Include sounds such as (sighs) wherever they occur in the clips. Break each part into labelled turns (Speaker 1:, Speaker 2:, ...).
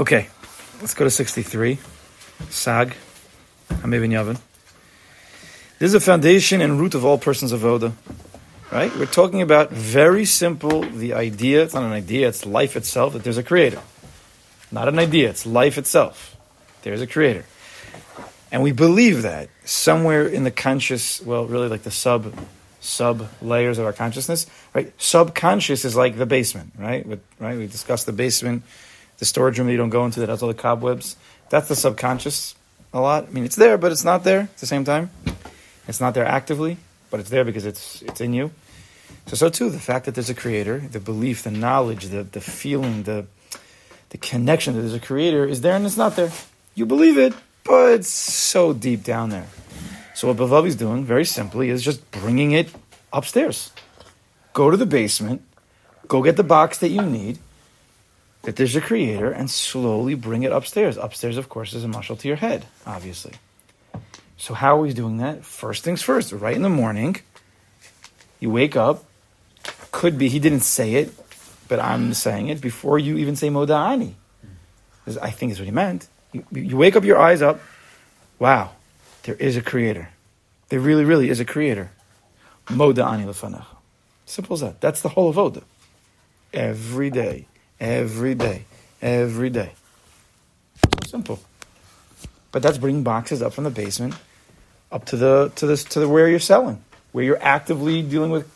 Speaker 1: Okay, let's go to 63. Sag, Hamevin Yavin. This is a foundation and root of all persons avoda. Right? We're talking about very simple the idea, it's not an idea, it's life itself, that there's a creator. Not an idea, it's life itself. There's a creator. And we believe that somewhere in the conscious, well, really like the sub sub layers of our consciousness, right? Subconscious is like the basement, right? With, right? We discussed the basement, the storage room that you don't go into that has all the cobwebs. That's the subconscious a lot. I mean, it's there, but it's not there at the same time. It's not there actively, but it's there because it's it's in you. So, so too, the fact that there's a creator, the belief, the knowledge, the, the feeling, the the connection that there's a creator is there and it's not there. You believe it, but it's so deep down there. So what Bilvavi's doing, very simply, is just bringing it upstairs. Go to the basement, go get the box that you need, that there's a creator, and slowly bring it upstairs. Upstairs, of course, is a muscle to your head, obviously. So how are we doing that? First things first, right in the morning, you wake up. Could be he didn't say it, but I'm saying it before you even say Moda'ani. I think is what he meant. You, you wake up your eyes up. Wow, there is a creator. There really, really is a creator. Moda'ani lefanach. Simple as that. That's the whole of Oda. Every day, every day, every day. So simple. But that's bringing boxes up from the basement up to the to this to the where you're selling, where you're actively dealing with,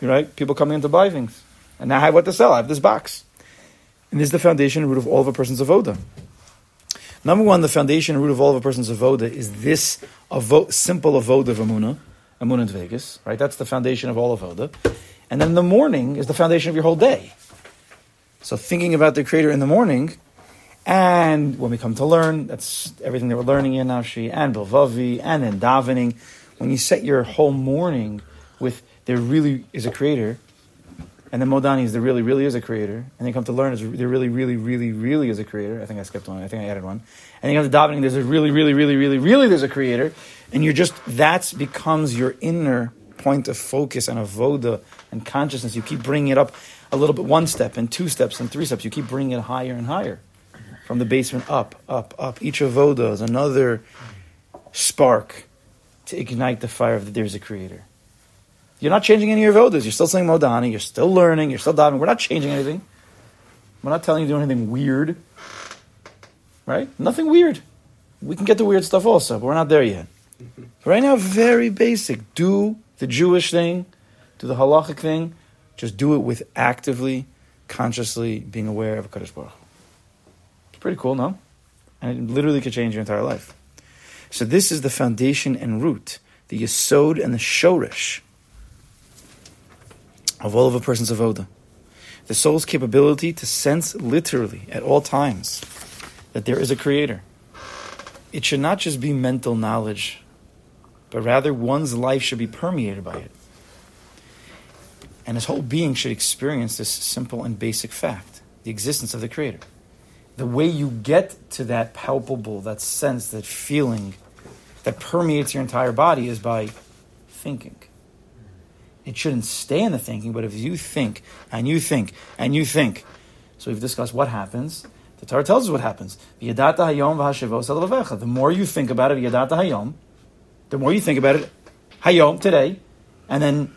Speaker 1: right? People coming in to buy things, and now I have what to sell. I have this box, and this is the foundation root of all of a person's avoda. Number one, the foundation root of all of a person's avoda is this avo- simple avoda of Amuna, Amuna in Vegas, right? That's the foundation of all of avoda. And then the morning is the foundation of your whole day. So thinking about the Creator in the morning, and when we come to learn, that's everything that we're learning in Nafshi, and Bilvavi, and in davening. When you set your whole morning with there really is a Creator, and then Modani is there really, really is a creator. And then you come to learn is there really, really, really, really is a creator. I think I skipped one. I think I added one. And then you come to davening, there's a really, really, really, really, really there's a creator. And you're just, that becomes your inner point of focus and avoda and consciousness. You keep bringing it up a little bit, one step and two steps and three steps. You keep bringing it higher and higher. From the basement up, up, up. Each avoda is another spark to ignite the fire of that there's a creator. You're not changing any of your vodas. You're still saying Modani. You're still learning. You're still davening. We're not changing anything. We're not telling you to do anything weird. Right? Nothing weird. We can get the weird stuff also, but we're not there yet. Right now, very basic. Do the Jewish thing, do the halachic thing. Just do it with actively, consciously being aware of a Kadosh Baruch. It's pretty cool, no? And it literally could change your entire life. So this is the foundation and root, the yesod and the shorish of all of a person's avoda. The soul's capability to sense literally at all times that there is a creator. It should not just be mental knowledge, but rather one's life should be permeated by it. And his whole being should experience this simple and basic fact the existence of the Creator. The way you get to that palpable, that sense, that feeling that permeates your entire body is by thinking it shouldn't stay in the thinking, but if you think and you think and you think, so we've discussed what happens. The Torah tells us what happens. The more you think about it, the more you think about it, hayom today, and then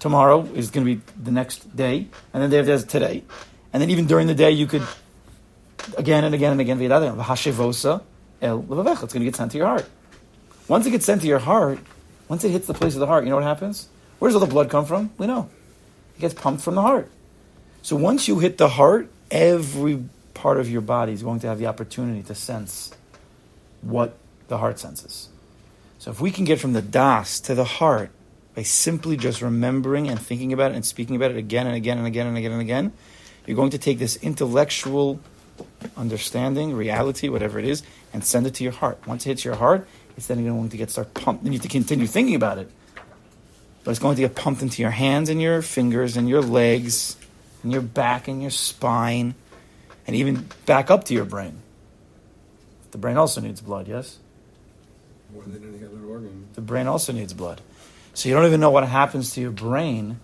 Speaker 1: tomorrow is going to be the next day, and then the day after today, and then even during the day you could again and again and again. It's going to get sent to your heart. Once it gets sent to your heart, once it hits the place of the heart, you know what happens? Where does all the blood come from? We know. It gets pumped from the heart. So once you hit the heart, every part of your body is going to have the opportunity to sense what the heart senses. So if we can get from the das to the heart by simply just remembering and thinking about it and speaking about it again and again and again and again and again, you're going to take this intellectual understanding, reality, whatever it is, and send it to your heart. Once it hits your heart, it's then going to get start pumped. You have to continue thinking about it but it's going to get pumped into your hands and your fingers and your legs and your back and your spine and even back up to your brain. The brain also needs blood, yes?
Speaker 2: More than any other organ.
Speaker 1: The brain also needs blood. So you don't even know what happens to your brain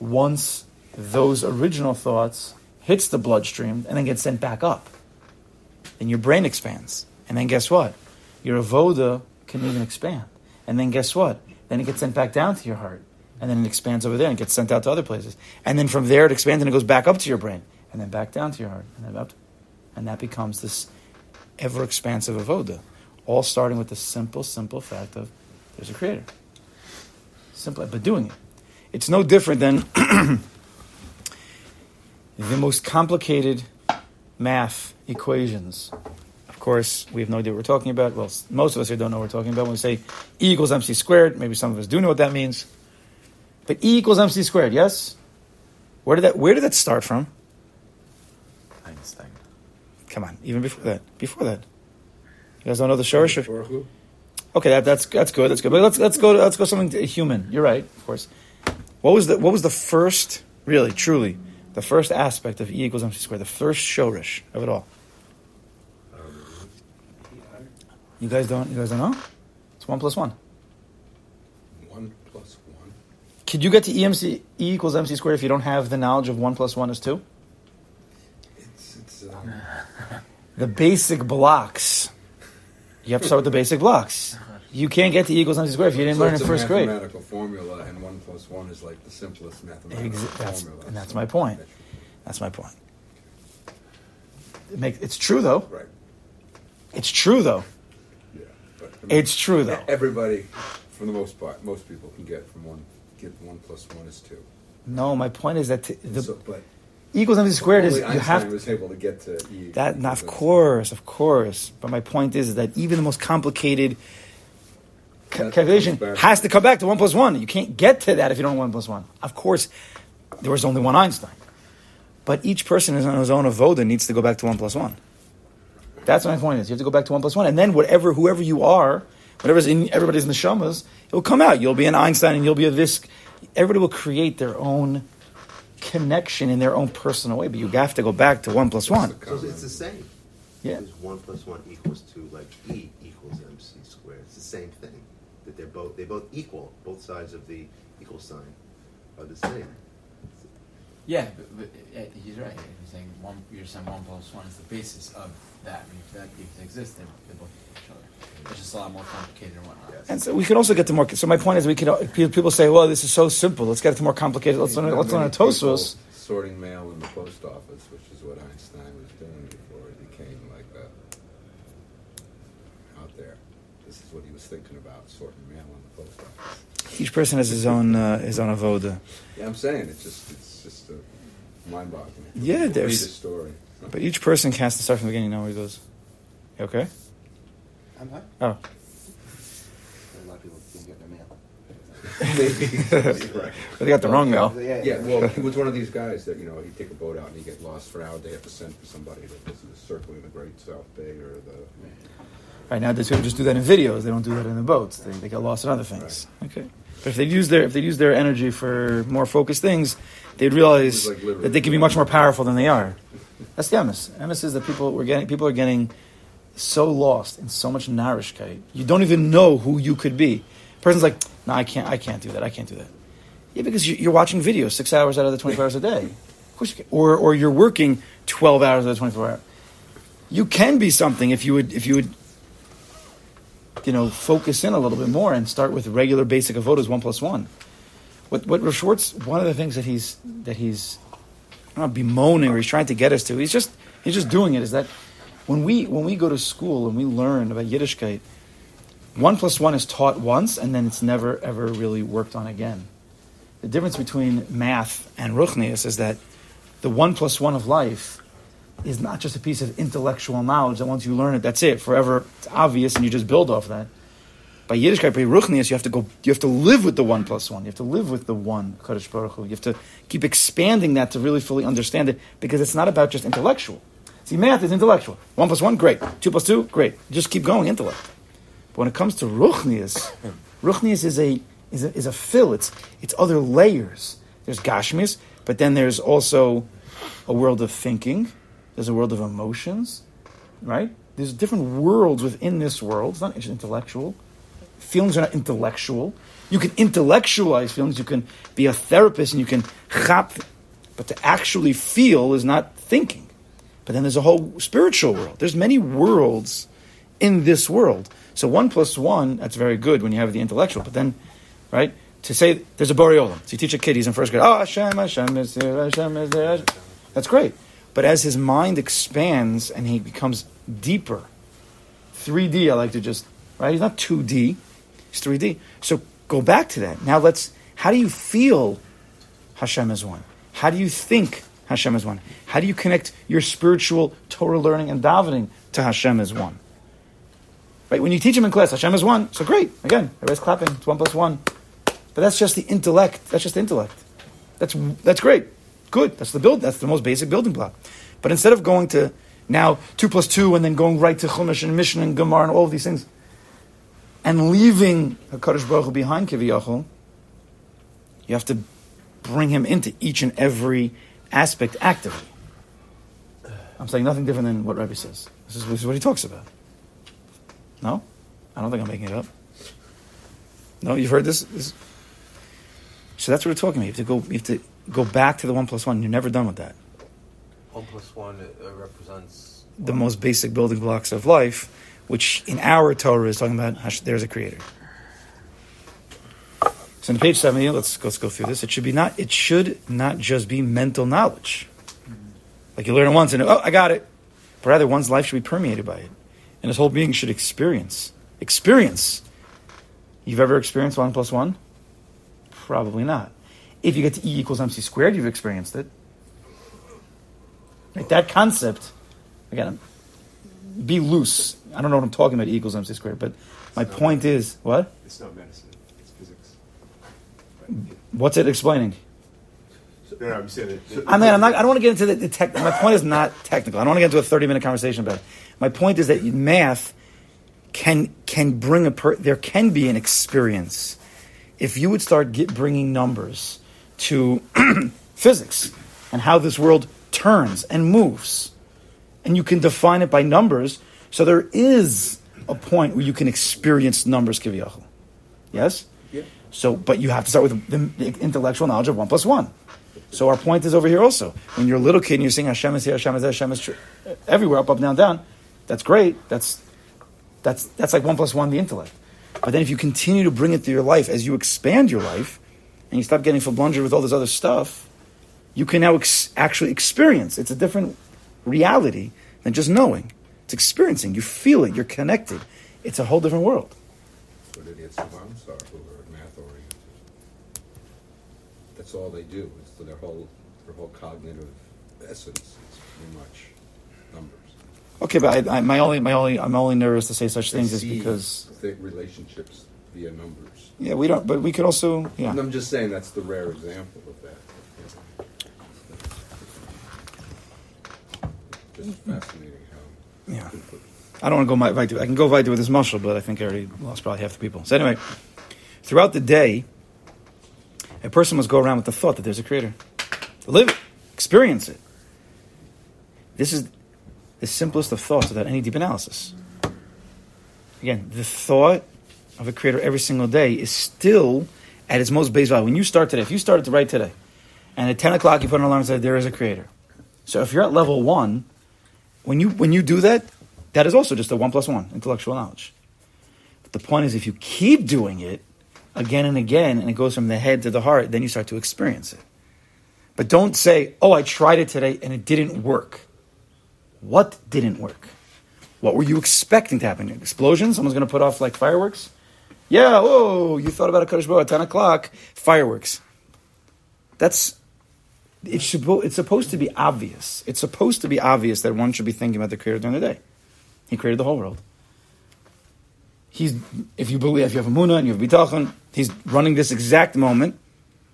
Speaker 1: once those original thoughts hits the bloodstream and then gets sent back up. Then your brain expands. And then guess what? Your avoda can even expand. And then guess what? Then it gets sent back down to your heart. And then it expands over there and gets sent out to other places. And then from there it expands and it goes back up to your brain. And then back down to your heart. And then up. And that becomes this ever expansive avoda. All starting with the simple, simple fact of there's a creator. Simple, but doing it. It's no different than (clears throat) the most complicated math equations. Of course, we have no idea what we're talking about. Well, most of us here don't know what we're talking about. When we say E equals mc squared, maybe some of us do know what that means. But E equals mc squared, yes? Where did that, where did that start from?
Speaker 3: Einstein.
Speaker 1: Come on, even before that. Before that. You guys don't know the Shorish of... Okay, that, that's that's good. That's good. But let's let's go to, let's go something to human. You're right, of course. What was the what was the first, really, truly, the first aspect of E equals mc squared? The first shorish of it all. You guys don't you guys don't know? It's one plus one.
Speaker 2: One plus one.
Speaker 1: Could you get to EMC E equals mc squared if you don't have the knowledge of one plus one is two?
Speaker 2: It's, it's, um,
Speaker 1: The basic blocks. You have to start with the basic blocks. You can't get to equals mc squared if you didn't
Speaker 2: so
Speaker 1: learn in
Speaker 2: it's a
Speaker 1: first grade.
Speaker 2: mathematical formula, and one plus one is like the simplest mathematical
Speaker 1: that's-
Speaker 2: formula.
Speaker 1: and that's
Speaker 2: so
Speaker 1: my point. That's my point. It makes, it's true though.
Speaker 2: Right.
Speaker 1: It's true though.
Speaker 2: Yeah. But I mean,
Speaker 1: It's true though.
Speaker 2: Everybody, for the most part, most people can get from one. Get one plus one is two.
Speaker 1: No, my point is that t- the
Speaker 2: so, but
Speaker 1: equals mc squared is
Speaker 2: only
Speaker 1: you
Speaker 2: Einstein
Speaker 1: have
Speaker 2: was able to get to E.
Speaker 1: that. Of course, of course. But my point is that even the most complicated ca- calculation has to come back to one plus one. You can't get to that if you don't have one plus one. Of course, there was only one Einstein. But each person is on his own avoda needs to go back to one plus one. That's my point is you have to go back to one plus one, and then whatever whoever you are, whatever's in everybody's in the shamas, it will come out. You'll be an Einstein, and you'll be a this. Everybody will create their own connection in their own personal way, but you have to go back to one plus one.
Speaker 4: So it's the same.
Speaker 1: Yeah.
Speaker 4: Because one plus one equals two, like E equals MC squared. It's the same thing. That they're both they both equal. Both sides of the equal sign are the same.
Speaker 3: Yeah, but, but uh, he's right. You're saying one. You're saying one plus one is the basis of that. I mean, if that if it exists, they're, they're both each other. It's just a lot more complicated and whatnot.
Speaker 4: Yes.
Speaker 1: And so we could also get to more. So my point is, we could people say, "Well, this is so simple. Let's get it to more complicated. Let's learn. Let's learn a
Speaker 2: many people
Speaker 1: Tosfos."
Speaker 2: Sorting mail in the post office, which is what Einstein was doing before he became like that out there. This is what he was thinking about: sorting mail in the post office.
Speaker 1: Each person has his own uh, his own avoda.
Speaker 2: Yeah, I'm saying it's just it's just uh, mind-boggling.
Speaker 1: Yeah,
Speaker 2: Read
Speaker 1: there's-
Speaker 2: the story.
Speaker 1: But each person has to start from the beginning. Know where he goes. You okay?
Speaker 5: I'm fine.
Speaker 1: Oh,
Speaker 5: A lot of people didn't get their mail.
Speaker 2: Maybe. right. (laughs)
Speaker 1: they got the wrong mail.
Speaker 5: Yeah,
Speaker 2: Yeah, well, he was one of these guys that you know he'd take a boat out and he'd get lost for hours. They have to send for somebody that was circling the Great South Bay or the.
Speaker 1: Right now, they people just do that in videos. They don't do that in the boats. They, they get lost in other things. Okay. But if they use their if they use their energy for more focused things, they'd realize
Speaker 2: like
Speaker 1: that they can be much more powerful than they are. That's the emes. Emes is that people we're getting people are getting so lost in so much narishkeit. You don't even know who you could be. person's like, no, I can't. I can't do that. I can't do that. Yeah, because you- you're watching videos six hours out of the twenty four hours a day. Of course, you can. or or you're working twelve hours out of the twenty four hours. You can be something if you would if you would you know, focus in a little bit more and start with regular basic avodas one plus one. What what Rav Schwartz, one of the things that he's that he's know, bemoaning or he's trying to get us to, he's just he's just doing it. Is that when we when we go to school and we learn about Yiddishkeit, one plus one is taught once and then it's never ever really worked on again. The difference between math and ruchnius is that the one plus one of life is not just a piece of intellectual knowledge that once you learn it, that's it forever. It's obvious, and you just build off that. By Yiddishkeit, by Ruchnius, you have to go. You have to live with the one plus one. You have to live with the one Kadosh Baruch Hu. You have to keep expanding that to really fully understand it, because it's not about just intellectual. See, math is intellectual. One plus one, great. Two plus two, great. Just keep going, intellect. But when it comes to Ruchnius, (clears throat) Ruchnius is a is a, is a fill. It's it's other layers. There's Gashmius, but then there's also a world of thinking. There's a world of emotions, right? There's different worlds within this world. It's not just intellectual. Feelings are not intellectual. You can intellectualize feelings. You can be a therapist and you can chop But to actually feel is not thinking. But then there's a whole spiritual world. There's many worlds in this world. So one plus one, that's very good when you have the intellectual. But then, right, to say there's a Boreolam. So you teach a kid, he's in first grade, oh, Hashem, Hashem is there, Hashem is there. Hashem." That's great. But as his mind expands and he becomes deeper, 3D, I like to just, right? He's not 2D, he's 3D. So go back to that. Now let's, how do you feel Hashem is one? How do you think Hashem is one? How do you connect your spiritual Torah learning and davening to Hashem is one? Right? When you teach him in class, Hashem is one. So great. Again, everybody's clapping. It's one plus one. But that's just the intellect. That's just the intellect. That's that's great. Good. That's the build. That's the most basic building block. But instead of going to now two plus two and then going right to Chumash and Mishnah and Gemara and all of these things, and leaving Hakadosh Baruch Hu behind Kiviyachol, you have to bring him into each and every aspect actively. I'm saying nothing different than what Rebbe says. This is, this is what he talks about. No, I don't think I'm making it up. No, you've heard this. this. So that's what we're talking about. You have to go. You have to go back to the one plus one. You're never done with that.
Speaker 6: One plus one uh, represents
Speaker 1: The most basic building blocks of life, which in our Torah is talking about there's a creator. So on page seventy, let's let's go through this. It should be not. It should not just be mental knowledge, mm-hmm. like you learn it once and oh, I got it. But rather, one's life should be permeated by it, and his whole being should experience. Experience. You've ever experienced one plus one? Probably not. If you get to E equals MC squared, you've experienced it. Right, that concept, again, be loose. I don't know what I'm talking about, E equals MC squared, but my point is, what?
Speaker 2: It's not medicine.
Speaker 1: What's it explaining?
Speaker 2: No, no, I'm saying that.
Speaker 1: I mean, I'm not, I don't want to get into the, the tech. My point is not technical. I don't want to get into a 30 minute conversation about it. My point is that math can can bring a per, there can be an experience if you would start get, bringing numbers to (clears throat) physics and how this world turns and moves, and you can define it by numbers. So there is a point where you can experience numbers, kiviyachol. Yes.
Speaker 2: Yeah.
Speaker 1: So, but you have to start with the, intellectual knowledge of one plus one. So our point is over here also. When you're a little kid and you're saying Hashem is here, Hashem is there, Hashem is tr- everywhere, up, up, down, down. That's great. That's that's that's like one plus one, the intellect. But then if you continue to bring it to your life as you expand your life, and you stop getting blundered with all this other stuff, you can now ex- actually experience. It's a different reality than just knowing. It's experiencing. You feel it. You're connected. It's a whole different world
Speaker 2: moms are who are math oriented. That's all they do. It's their whole their whole cognitive essence is pretty much numbers.
Speaker 1: Okay, but I, I, my only my only I'm only nervous to say such
Speaker 2: They
Speaker 1: things is because
Speaker 2: the relationships via numbers.
Speaker 1: yeah we don't. But we could also yeah.
Speaker 2: And I'm just saying that's the rare example of that. Just fascinating how.
Speaker 1: Yeah. I don't want to go my I can go right with this muscle, but I think I already lost probably half the people. So anyway, throughout the day, a person must go around with the thought that there's a creator. Live it, experience it. This is the simplest of thoughts without any deep analysis. Again, the thought of a creator every single day is still at its most base value. When you start today, if you started to write today, and at 10 o'clock you put an alarm and say, there is a creator. So if you're at level one, when you when you do that, that is also just a one plus one intellectual knowledge. But the point is, if you keep doing it again and again, and it goes from the head to the heart, then you start to experience it. But don't say, "Oh, I tried it today and it didn't work." What didn't work? What were you expecting to happen? An explosion? Someone's going to put off like fireworks? Yeah. Whoa! You thought about a Kadosh at ten o'clock? Fireworks. That's it's supposed, it's supposed to be obvious. It's supposed to be obvious that one should be thinking about the Creator during the day. He created the whole world. He's, if you believe, if you have a Muna and you have Bitachon, he's running this exact moment,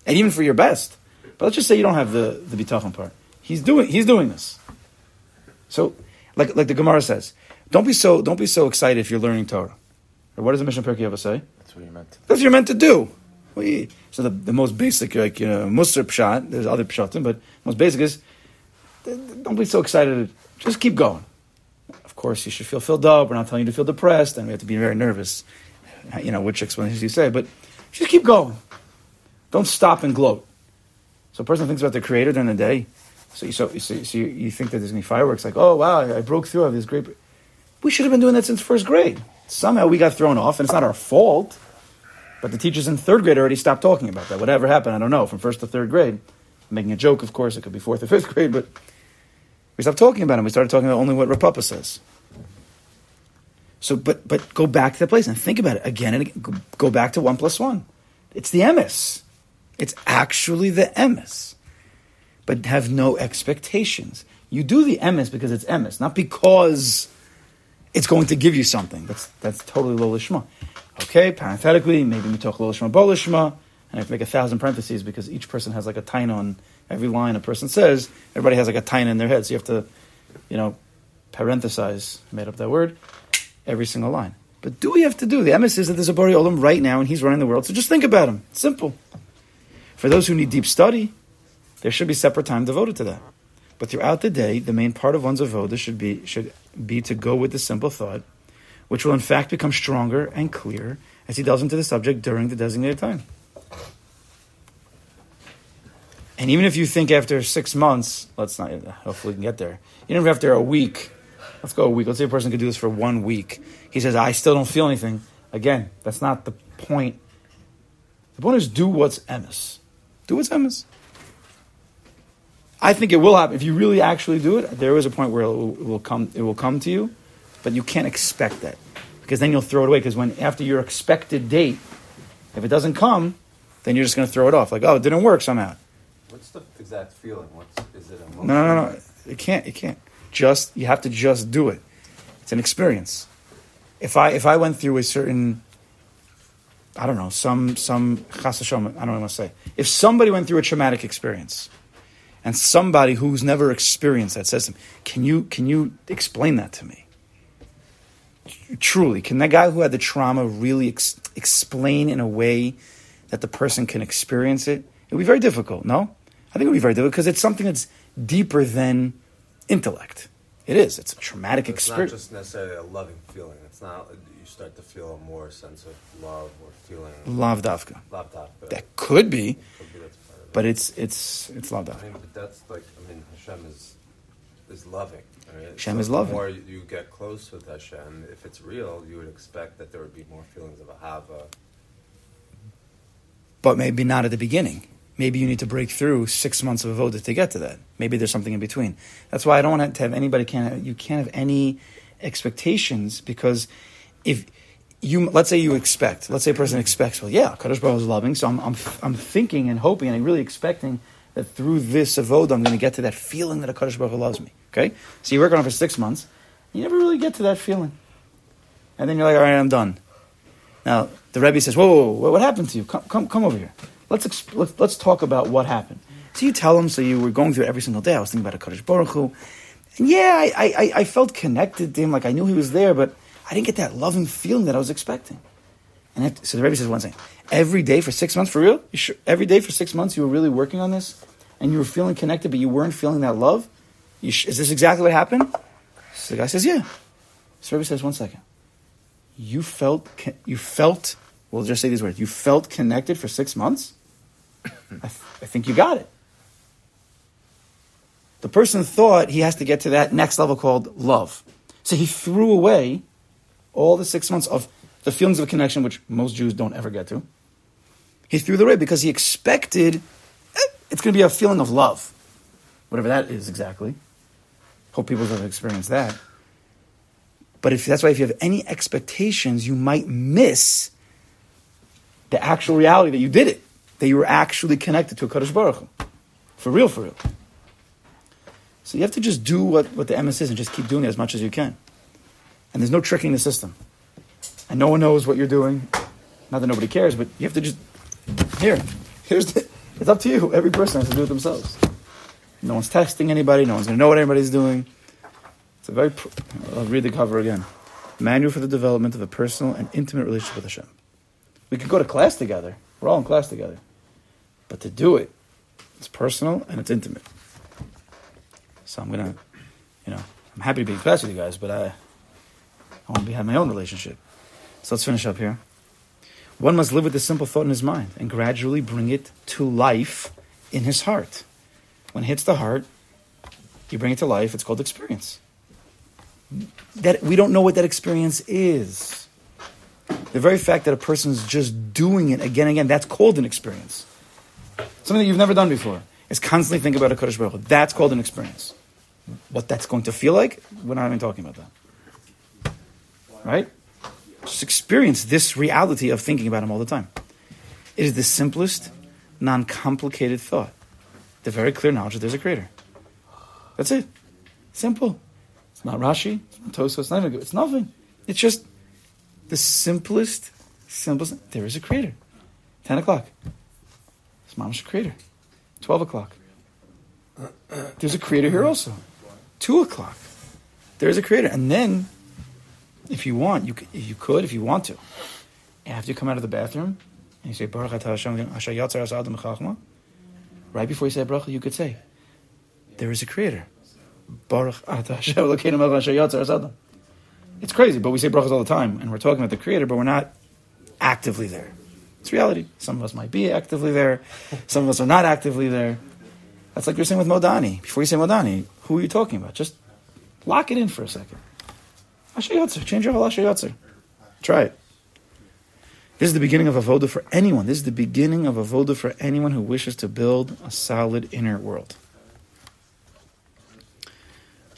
Speaker 1: and even for your best. But let's just say you don't have the, the Bitachon part. He's doing, he's doing this. So, like, like the Gemara says, don't be so, don't be so excited if you're learning Torah. Or what does the Mishnah Pirkei Avos say?
Speaker 6: That's what you're meant.
Speaker 1: That's what you're meant to do. We, so the, the most basic, like, you know, Musar pshat, there's other pshatim, but most basic is, don't be so excited. Just keep going. Course, you should feel filled up. We're not telling you to feel depressed, and we have to be very nervous. You know, which explanations you say, but just keep going. Don't stop and gloat. So a person thinks about the creator during the day. So you, so, so, so you, you think that there's going to be fireworks, like, oh, wow, I, I broke through, I have this great... We should have been doing that since first grade. Somehow we got thrown off, and it's not our fault. But the teachers in third grade already stopped talking about that. Whatever happened, I don't know, from first to third grade. I'm making a joke, of course, it could be fourth or fifth (laughs) grade, but we stopped talking about him. We started talking about only what Rav Papa says. So, but but go back to the place and think about it again and again. Go, back to one plus one. It's the emes. It's actually the emes. But have no expectations. You do the emes because it's emes, not because it's going to give you something. That's that's totally lo lishma. Okay, parenthetically, maybe we talk lo lishma, bo lishma, and I have to make a thousand parentheses because each person has like a tain on every line a person says. Everybody has like a tain in their head, so you have to, you know, parenthesize. Made up that word every single line. But do we have to do? The emes is that there's a Bari Olam right now and he's running the world, so just think about him. Simple. For those who need deep study, there should be separate time devoted to that. But throughout the day, the main part of one's avoda should be should be to go with the simple thought, which will in fact become stronger and clearer as he delves into the subject during the designated time. And even if you think after six months, let's not, hopefully we can get there. Even if after a week, let's go a week. Let's say a person could do this for one week. He says, I still don't feel anything. Again, that's not the point. The point is do what's emes. Do what's emes. I think it will happen if you really actually do it. There is a point where it will, it will come. It will come to you, but you can't expect that because then you'll throw it away. Because when after your expected date, if it doesn't come, then you're just going to throw it off. Like, oh, it didn't work somehow.
Speaker 6: What's the exact feeling? What's is it?
Speaker 1: No, no, no, no. It can't. It can't. Just you have to just do it. It's an experience. If I if I went through a certain, I don't know, some some chas I don't know what to say. If somebody went through a traumatic experience, and somebody who's never experienced that says to them, "Can you can you explain that to me?" Truly, can that guy who had the trauma really ex- explain in a way that the person can experience it? It would be very difficult. No, I think it would be very difficult because it's something that's deeper than intellect. It is. It's a traumatic experience.
Speaker 6: It's not just necessarily a loving feeling. It's not. You start to feel a more sense of love or feeling.
Speaker 1: Lav dafka.
Speaker 6: Love but
Speaker 1: That could be,
Speaker 6: could be that's part of it.
Speaker 1: but it's it's it's lav
Speaker 6: I mean, but that's like. I mean, Hashem is is loving. Right?
Speaker 1: Hashem is loving.
Speaker 6: The more you get close with Hashem, if it's real, you would expect that there would be more feelings of ahava.
Speaker 1: But maybe not at the beginning. Maybe you need to break through six months of avoda to get to that. Maybe there's something in between. That's why I don't want to have anybody can have, you can't have any expectations because if you let's say you expect let's say a person expects well yeah Kadosh Baruch is loving so I'm, I'm I'm thinking and hoping and I'm really expecting that through this avoda I'm going to get to that feeling that a Kadosh Baruch loves me okay? So you work on it for six months you never really get to that feeling. And then you're like all right I'm done. Now the Rebbe says whoa, whoa, whoa what happened to you? Come come come over here let's exp- let's, let's talk about what happened so you tell him so you were going through every single day I was thinking about a Kadosh Baruch Hu and yeah, I, I, I- felt connected to him, like I knew he was there, but I didn't get that loving feeling that I was expecting. And so the Rebbe says one thing: every day for six months, for real, sure, every day for six months, you were really working on this, and you were feeling connected, but you weren't feeling that love. Sh- is this exactly what happened? So the guy says, yeah. So the Rebbe says, one second. You felt, you felt. We'll just say these words. You felt connected for six months. I, th- I think you got it. The person thought he has to get to that next level called love. So he threw away all the six months of the feelings of connection, which most Jews don't ever get to. He threw the away because he expected eh, it's going to be a feeling of love, whatever that is exactly. Hope people have experienced that. But if that's why, if you have any expectations, you might miss the actual reality that you did it, that you were actually connected to a Kadosh Baruch Hu. For real, for real. So you have to just do what, what the emes is and just keep doing it as much as you can. And there's no tricking the system. And no one knows what you're doing. Not that nobody cares, but you have to just here. Here's the, it's up to you. Every person has to do it themselves. No one's testing anybody. No one's going to know what anybody's doing. It's a very. I'll read the cover again. Manual for the development of a personal and intimate relationship with Hashem. We could go to class together. We're all in class together. But to do it, it's personal and it's intimate. So I'm gonna, you know, I'm happy to be in class with you guys, but I, I want to be, have my own relationship. So let's finish up here. One must live with this simple thought in his mind and gradually bring it to life in his heart. When it hits the heart, you bring it to life. It's called experience. That we don't know what that experience is. The very fact that a person is just doing it again and again, that's called an experience. Something that you've never done before is constantly think about a Kadosh Baruch. That's called an experience. What that's going to feel like, we're not even talking about that. Right? Just experience this reality of thinking about him all the time. It is the simplest, non complicated thought. The very clear knowledge that there's a creator. That's it. Simple. It's not Rashi, it's not Tosa, it's not even good. It's nothing. It's just the simplest, simplest. There is a creator. 10 o'clock. It's Mama's creator. 12 o'clock. There's a creator here also. 2 o'clock. There's a creator. And then, if you want, you, you could, if you want to, after you come out of the bathroom, and you say, Baruch atah Hashem asher yatzar es adam chachma, right before you say bracha, you could say, there is a creator. Baruch atah Hashem (laughs) Elokeinu melech asher es adam. It's crazy, but we say brachas all the time, and we're talking about the creator, but we're not actively there. It's reality. Some of us might be actively there. Some of us are not actively there. That's like you're saying with Modani. Before you say Modani, who are you talking about? Just lock it in for a second. Asher Yotzer. Change your whole Asher Yotzer. Try it. This is the beginning of a Avoda for anyone. This is the beginning of a Avoda for anyone who wishes to build a solid inner world.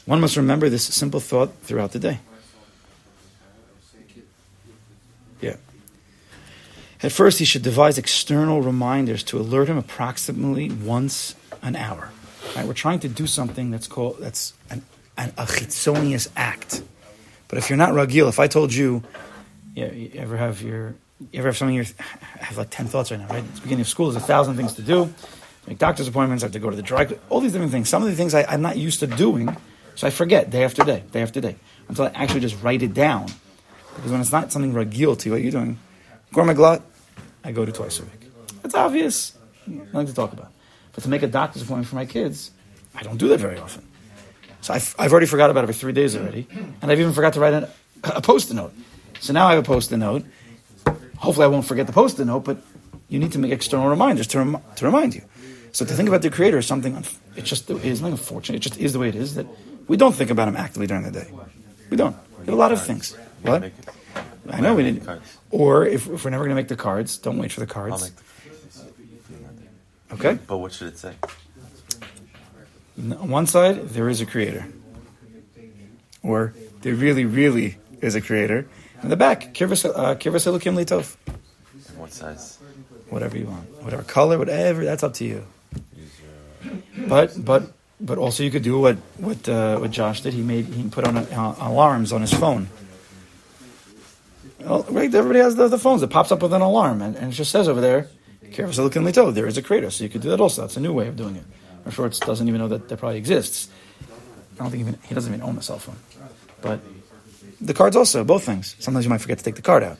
Speaker 1: One must remember this simple thought throughout the day. At first, he should devise external reminders to alert him approximately once an hour. Right? We're trying to do something that's called that's an, an, a chitzonius act. But if you're not ragil, if I told you, you ever have your, you ever have something you (sighs) have like ten thoughts right now, right? It's the beginning of school. There's a thousand things to do. Make doctor's appointments. I have to go to the dry. All these different things. Some of the things I, I'm not used to doing, so I forget day after day, day after day, until I actually just write it down. Because when it's not something ragil to what you're doing, gourmet I go to twice a week. It's obvious. Nothing to talk about. But to make a doctor's appointment for my kids, I don't do that very often. So I've, I've already forgot about it for three days already, and I've even forgot to write a, a post-it note. So now I have a post-it note. Hopefully, I won't forget the post-it note, but you need to make external reminders to, rem- to remind you. So to think about the Creator is something. It just is nothing unfortunate. It just is the way it is that we don't think about Him actively during the day. We don't. We have a lot of things. What? I know we didn't.
Speaker 6: cards.
Speaker 1: Or if, if we're never going to make the cards, don't wait for the cards.
Speaker 6: the
Speaker 1: Okay.
Speaker 6: But what should it say?
Speaker 1: On one side, there is a creator. Or there really, really is a creator. On the back, Kirvas uh, Elokim Litov.
Speaker 6: And what size?
Speaker 1: Whatever you want. Whatever color, whatever, that's up to you. But but but also you could do what what uh, what Josh did. He made he put on uh, alarms on his phone. Well, right, everybody has the, the phones. It pops up with an alarm, and, and it just says over there, "Kirvas Elokim Litov." There is a creator, so you could do that also. That's a new way of doing it. I'm sure it doesn't even know that that probably exists. I don't think even he doesn't even own a cell phone. But the cards also, both things. Sometimes you might forget to take the card out.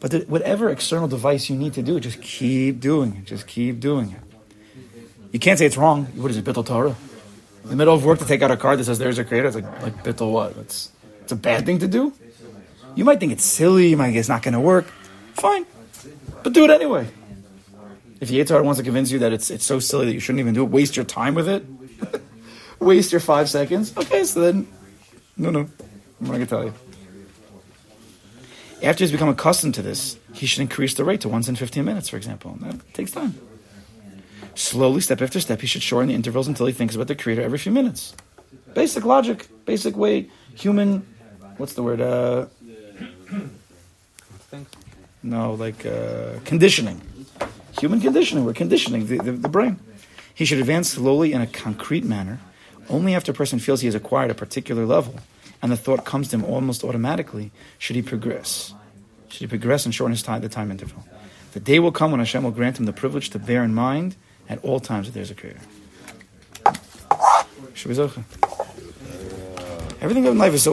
Speaker 1: But the, whatever external device you need to do, just keep doing it. Just keep doing it. You can't say it's wrong. What is it, Bittul Torah? In the middle of work to take out a card that says there's a creator, it's like, like Bittul what? It's, it's a bad thing to do? You might think it's silly, you might think it's not going to work. Fine. But do it anyway. If Yetzer Hara wants to convince you that it's, it's so silly that you shouldn't even do it, waste your time with it, (laughs) waste your five seconds, okay, so then, no, no, I'm not going to tell you. After he's become accustomed to this, he should increase the rate to once in 15 minutes, for example. And that takes time. Slowly, step after step, he should shorten the intervals until he thinks about the Creator every few minutes. Basic logic, basic way, human, what's the word? Uh, no, like uh, conditioning. Human conditioning. We're conditioning the, the, the brain. He should advance slowly in a concrete manner. Only after a person feels he has acquired a particular level and the thought comes to him almost automatically should he progress. Should he progress and shorten his time, the time interval. The day will come when Hashem will grant him the privilege to bear in mind at all times that there's a creator. Everything in life is so